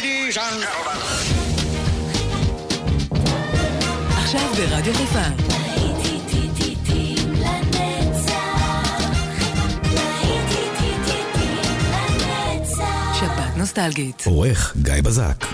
ladies and עכשיו ברדיו חיפה. שבת נוסטלגית. עורך גיא בזק.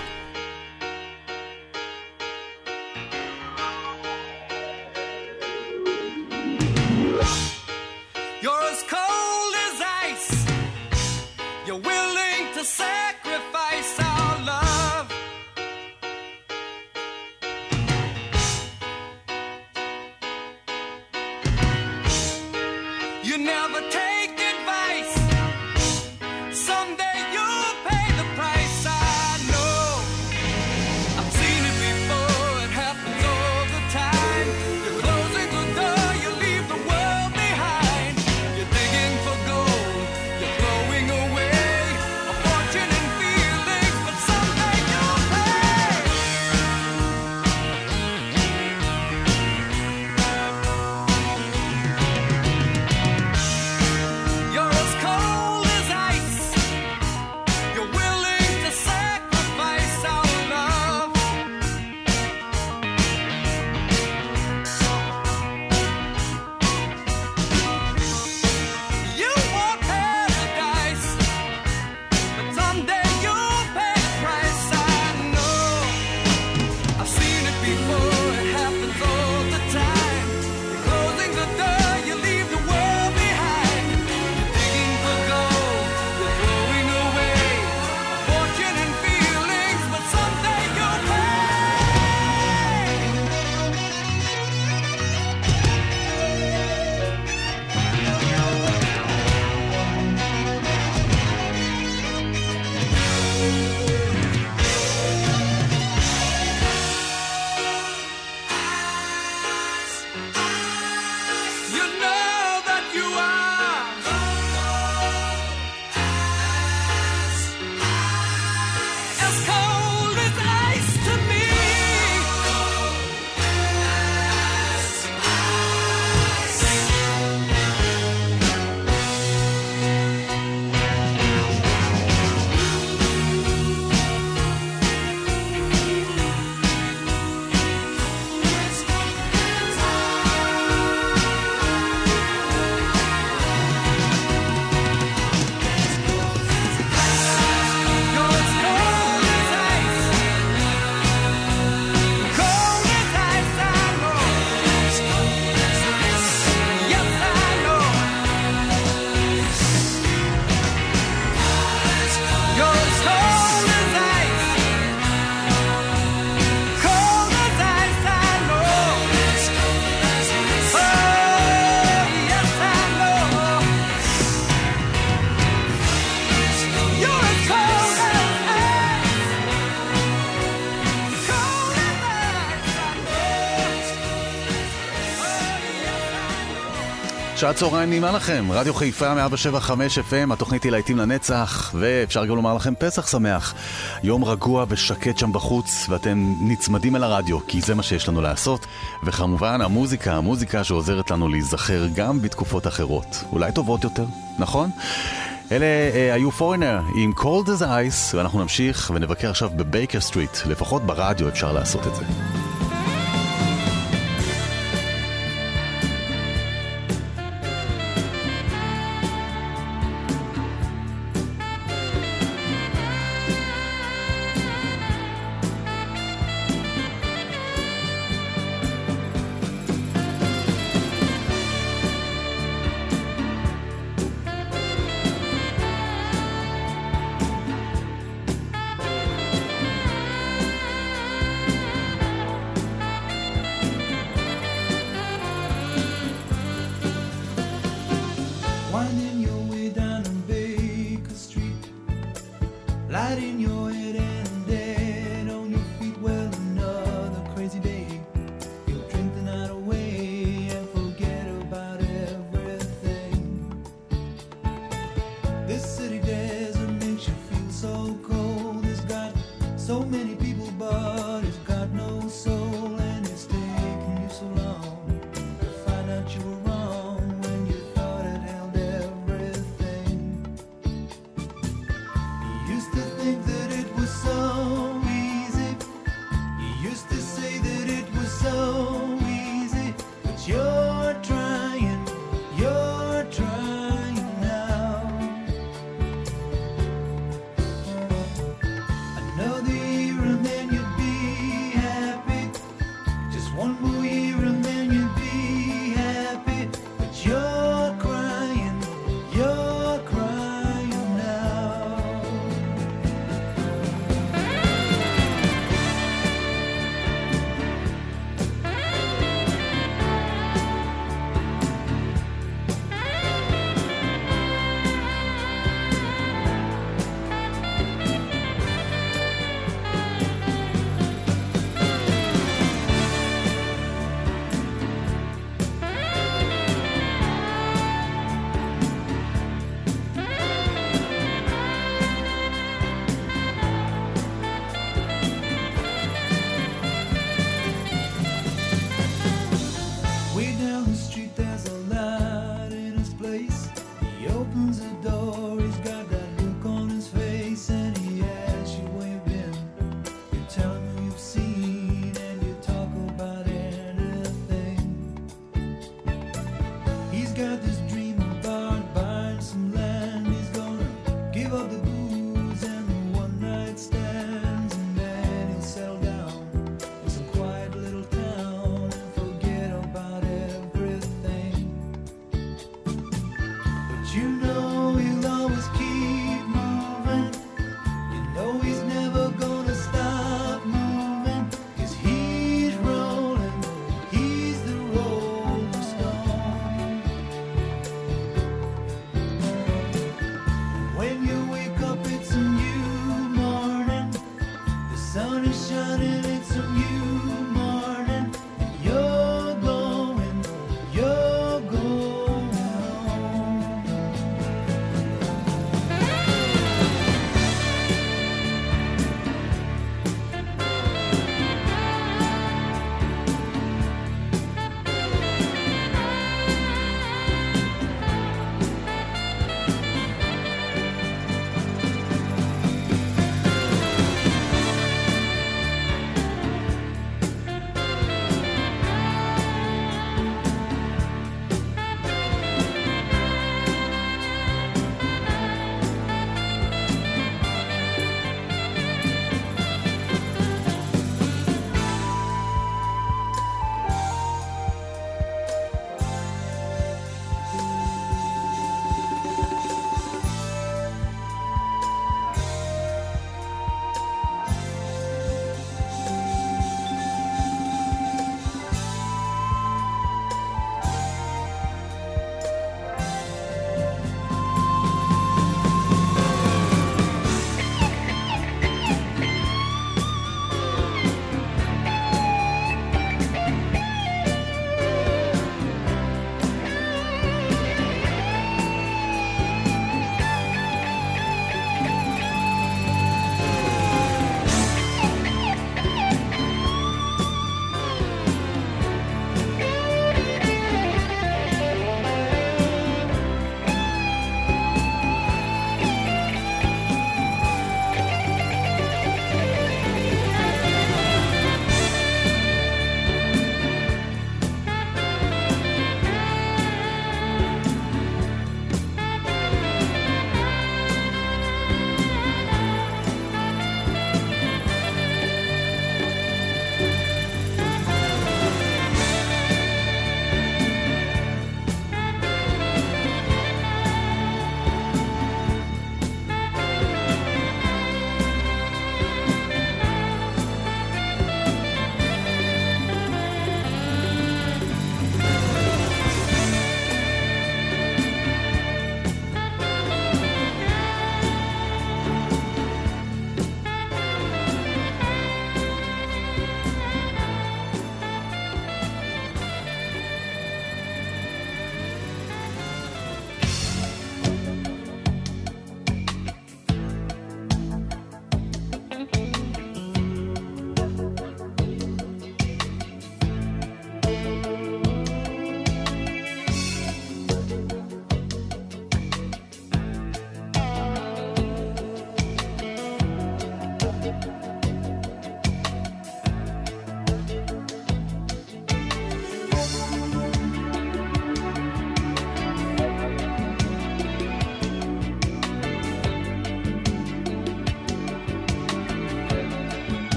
שעה צהריים נעימה לכם, רדיו חיפה 175 FM, התוכנית היא להיטים לנצח, ואפשר גם לומר לכם פסח שמח. יום רגוע ושקט שם בחוץ, ואתם נצמדים אל הרדיו, כי זה מה שיש לנו לעשות. וכמובן, המוזיקה, המוזיקה שעוזרת לנו להיזכר גם בתקופות אחרות. אולי טובות יותר, נכון? אלה אה, היו פורינר עם cold as ice, ואנחנו נמשיך ונבקר עכשיו בבייקר סטריט, לפחות ברדיו אפשר לעשות את זה.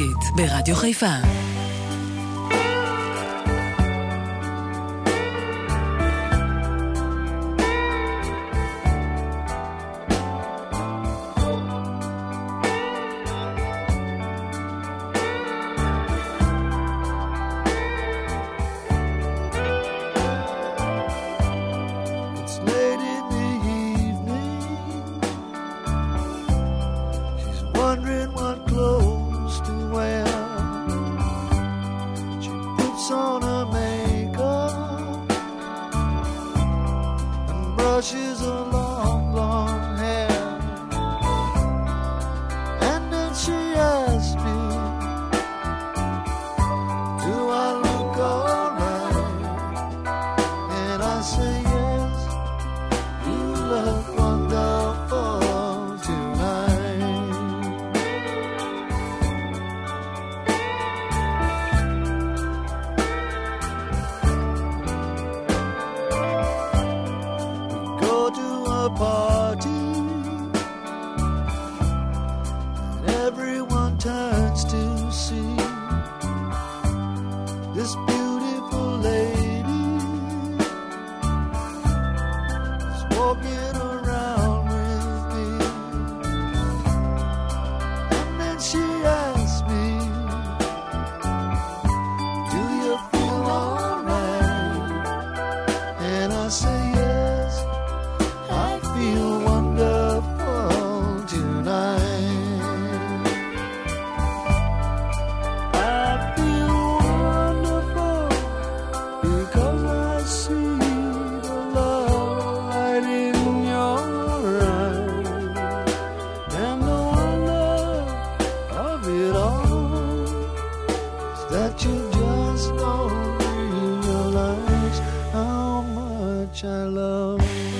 חגית ברדיו חיפה. that you just don't realize how much I love you.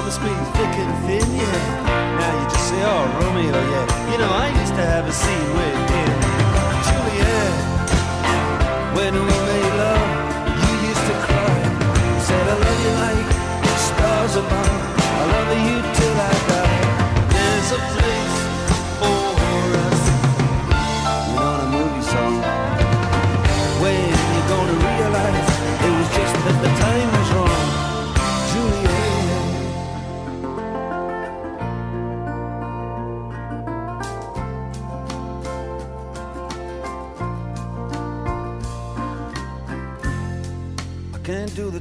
You promised me thick and thin, yeah. Now you just say, oh, Romeo, yeah. You know, I used to have a scene with him. Juliet, when we made love, you used to cry. You said, I love you like the stars above. I love you till I die. There's a place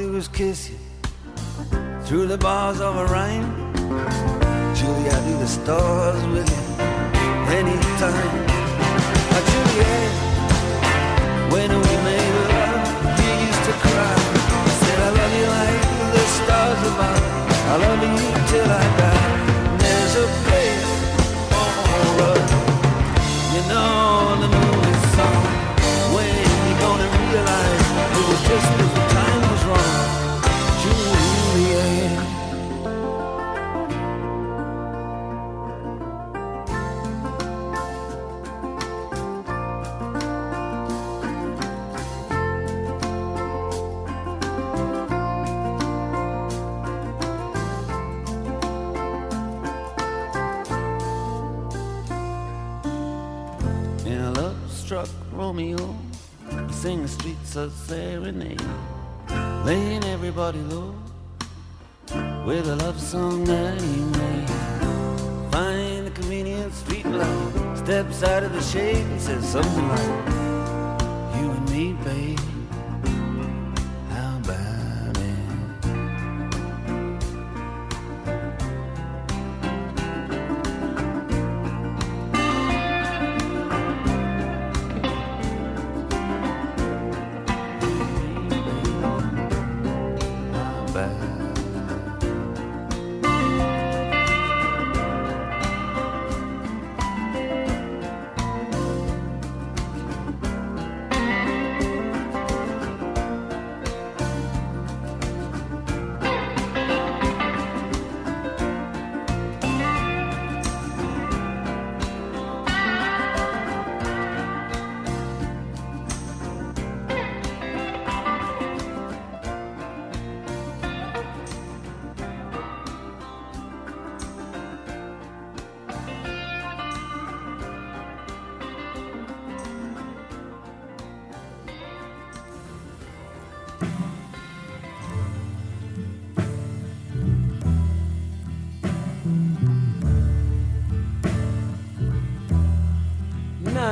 do is kiss you through the bars of a rhyme. Julie, I do the stars with you anytime. Now, Juliet, when we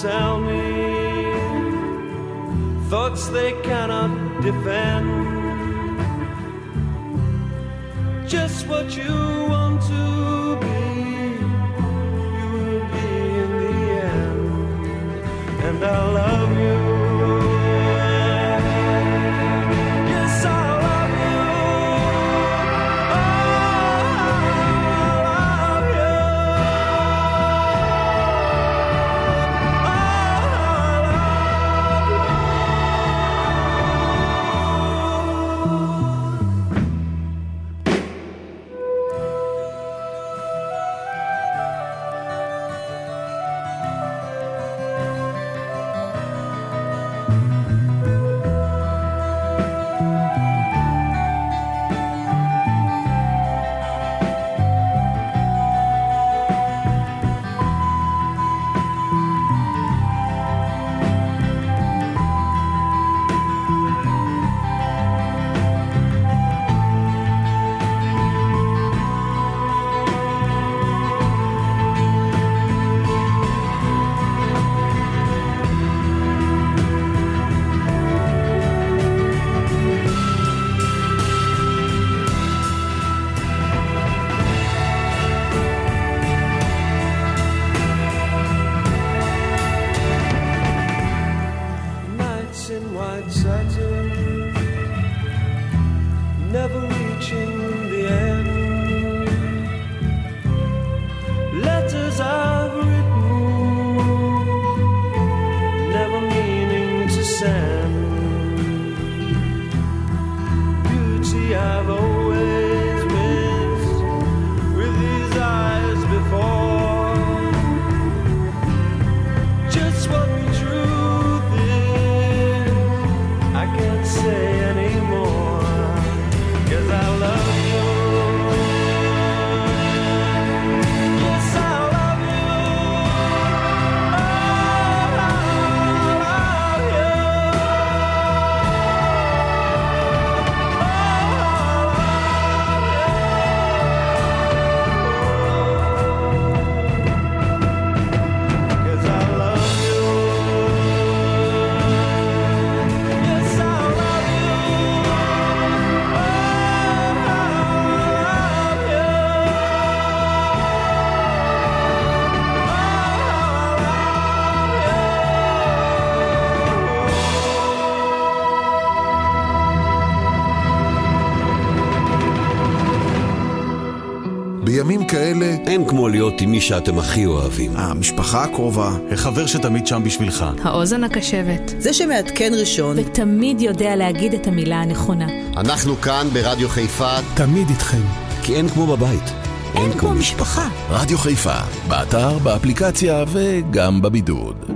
tell me thoughts they cannot defend. Just what you אין כמו להיות עם מי שאתם הכי אוהבים. המשפחה הקרובה, החבר שתמיד שם בשבילך. האוזן הקשבת. זה שמעדכן ראשון. ותמיד יודע להגיד את המילה הנכונה. אנחנו כאן ברדיו חיפה. תמיד איתכם. כי אין כמו בבית. אין כמו משפחה. רדיו חיפה, באתר, באפליקציה וגם בבידוד.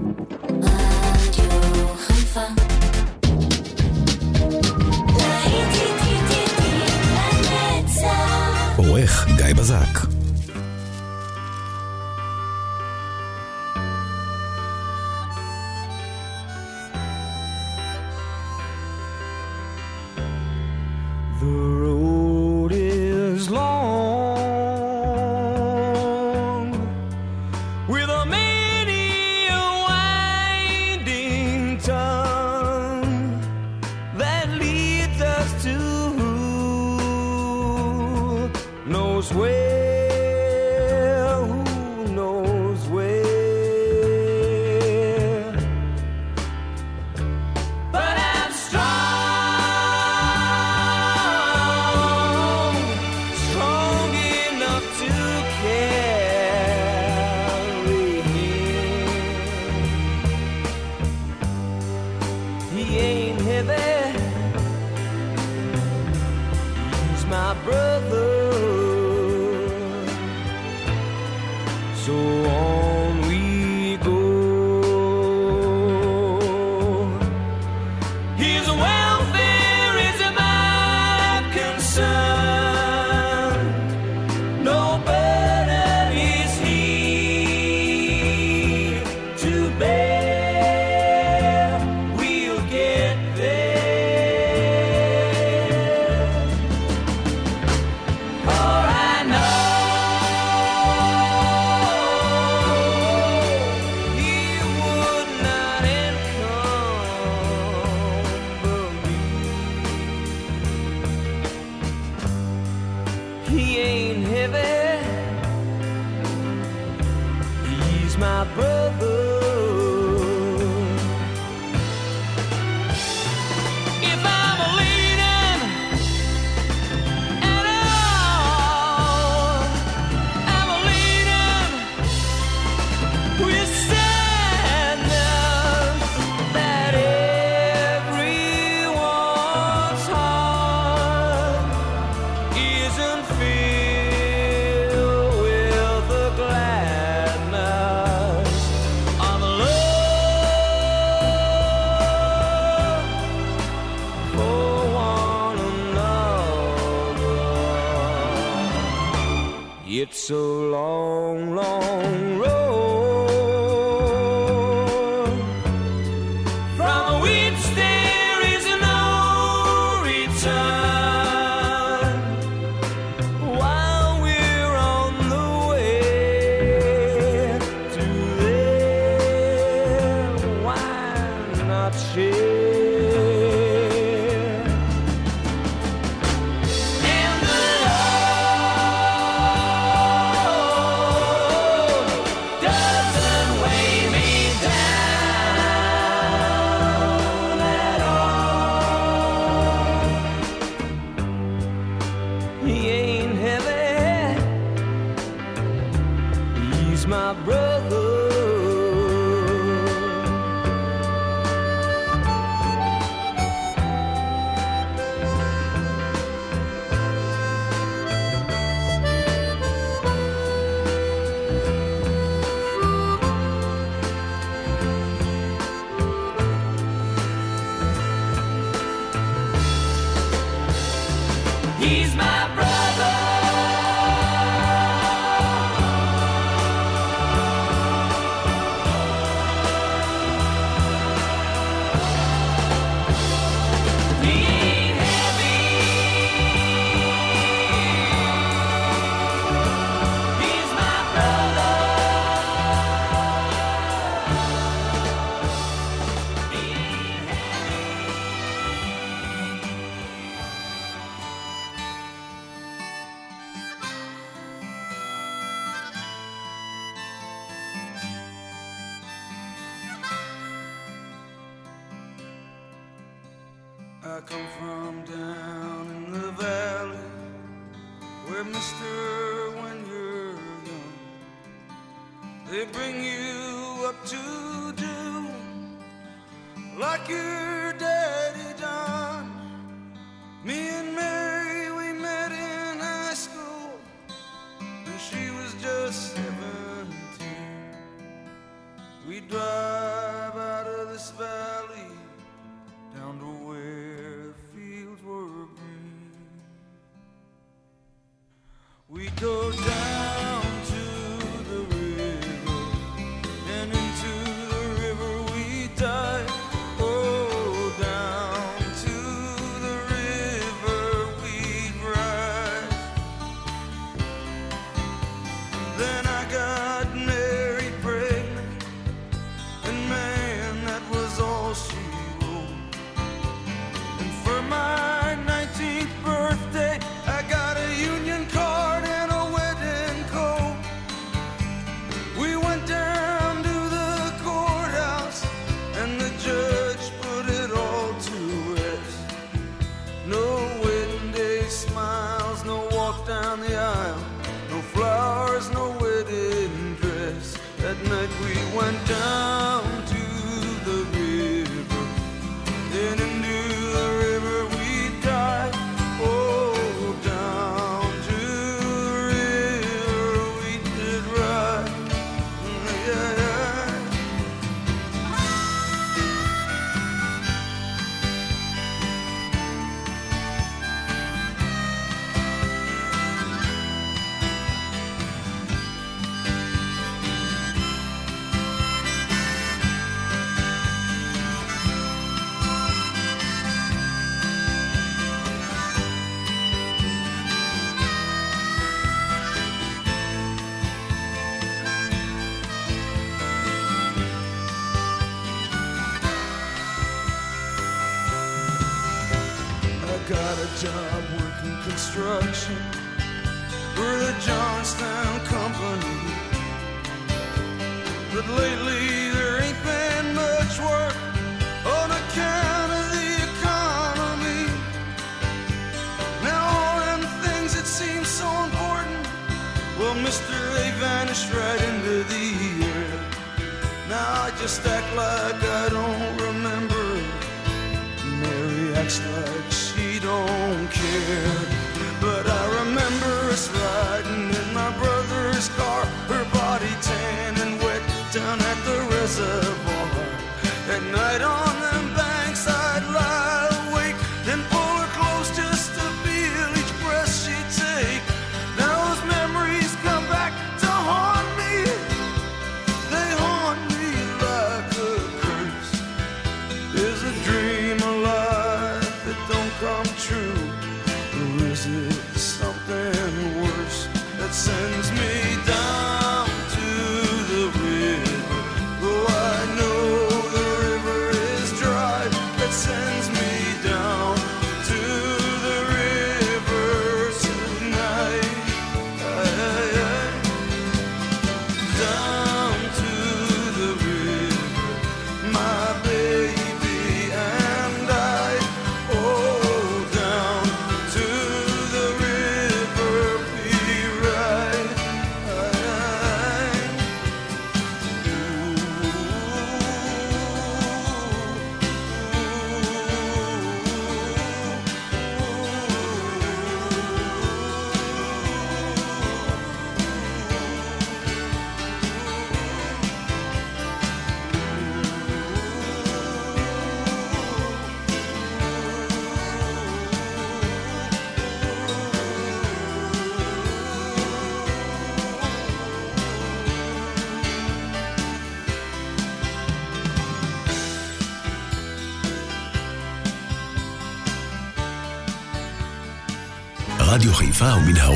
brother.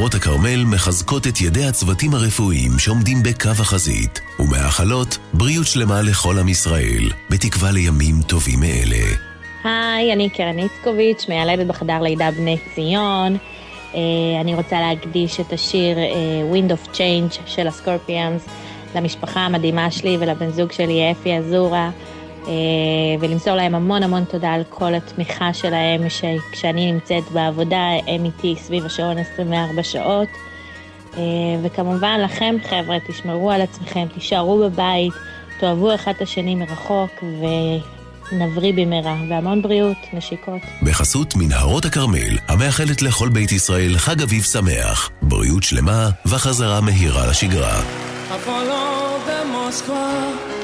משמרות הכרמל מחזקות את ידי הצוותים הרפואיים שעומדים בקו החזית, ומאחלות בריאות שלמה לכל עם ישראל, בתקווה לימים טובים מאלה. היי, אני קרן איצקוביץ', מיילדת בחדר לידה בני ציון. אה, אני רוצה להקדיש את השיר אה, Wind of Change של הסקורפיאנס למשפחה המדהימה שלי ולבן זוג שלי אפי אזורה. אה, ולמסור להם המון המון תודה על כל התמיכה שלהם, שכשאני נמצאת בעבודה הם איתי סביב השעון 24 שעות. אה, וכמובן לכם חבר'ה, תשמרו על עצמכם, תישארו בבית, תאהבו אחד את השני מרחוק ו... נבריא במהרה, והמון בריאות, נשיקות. בחסות מנהרות הכרמל, המאחלת לכל בית ישראל חג אביב שמח, בריאות שלמה וחזרה מהירה לשגרה. אפולו במוסקבה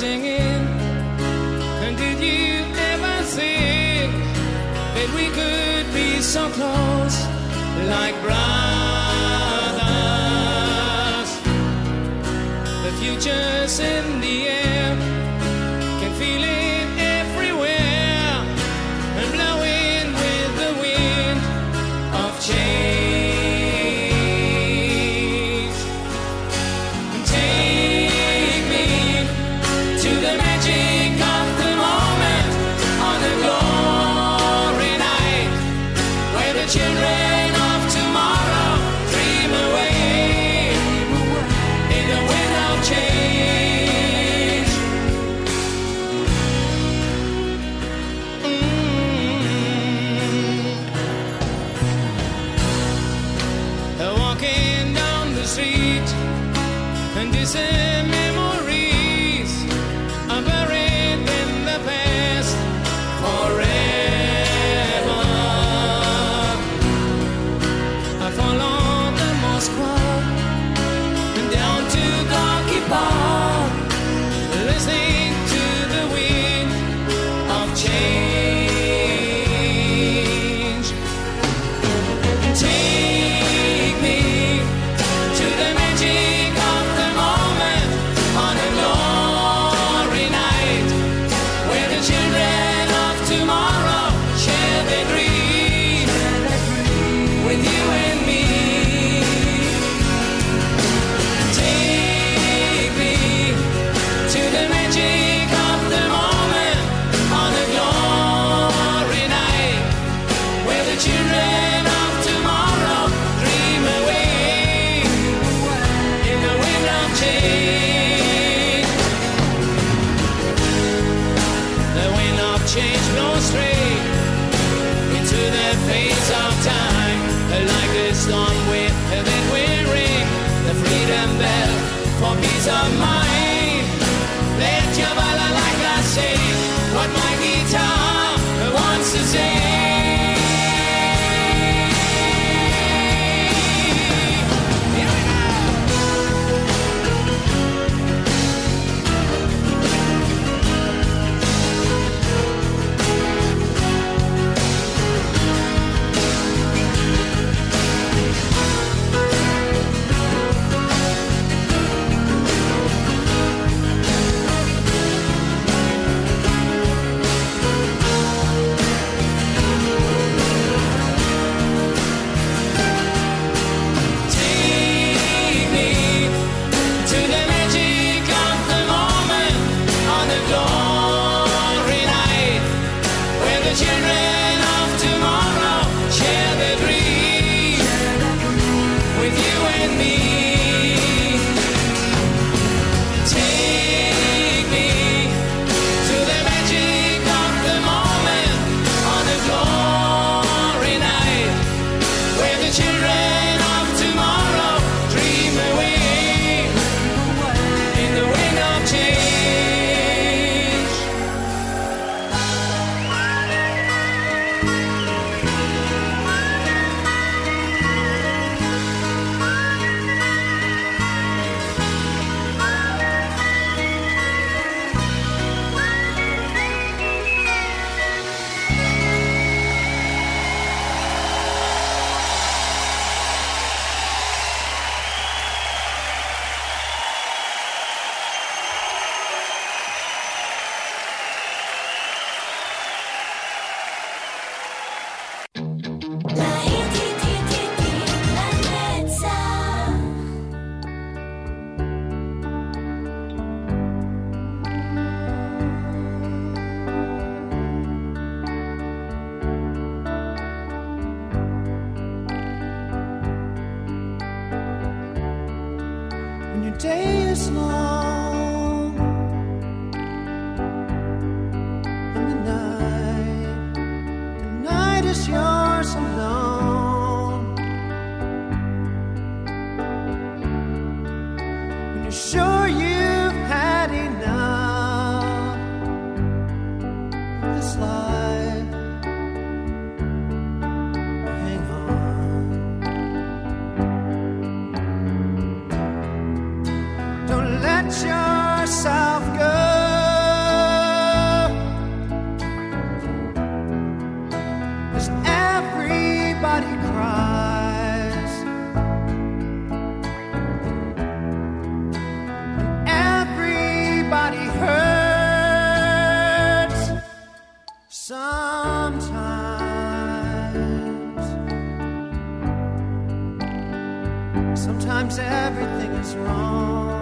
In. And did you ever think that we could be so close, like brothers? The future's in the air, Sometimes everything is wrong.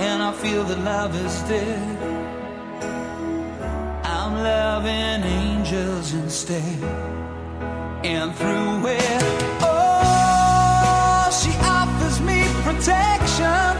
and I feel that love is dead. I'm loving angels instead, and through it, oh, she offers me protection,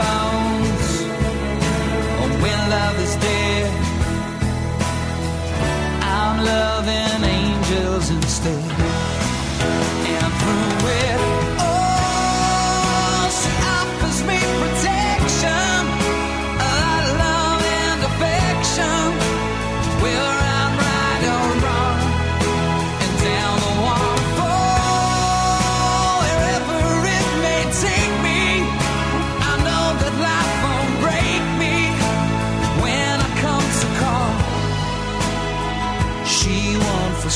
bones. Oh, when love is dead, I'm loving angels instead. And through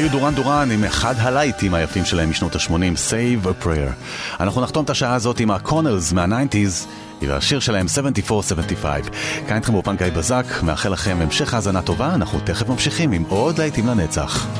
היו דורן דורן עם אחד הלייטים היפים שלהם משנות ה-80, Save a Prayer. אנחנו נחתום את השעה הזאת עם ה-Connells מה-90's. והשיר שלהם 74-75. כאן איתכם באופן גיא בזק, מאחל לכם המשך האזנה טובה, אנחנו תכף ממשיכים עם עוד להיטים לנצח.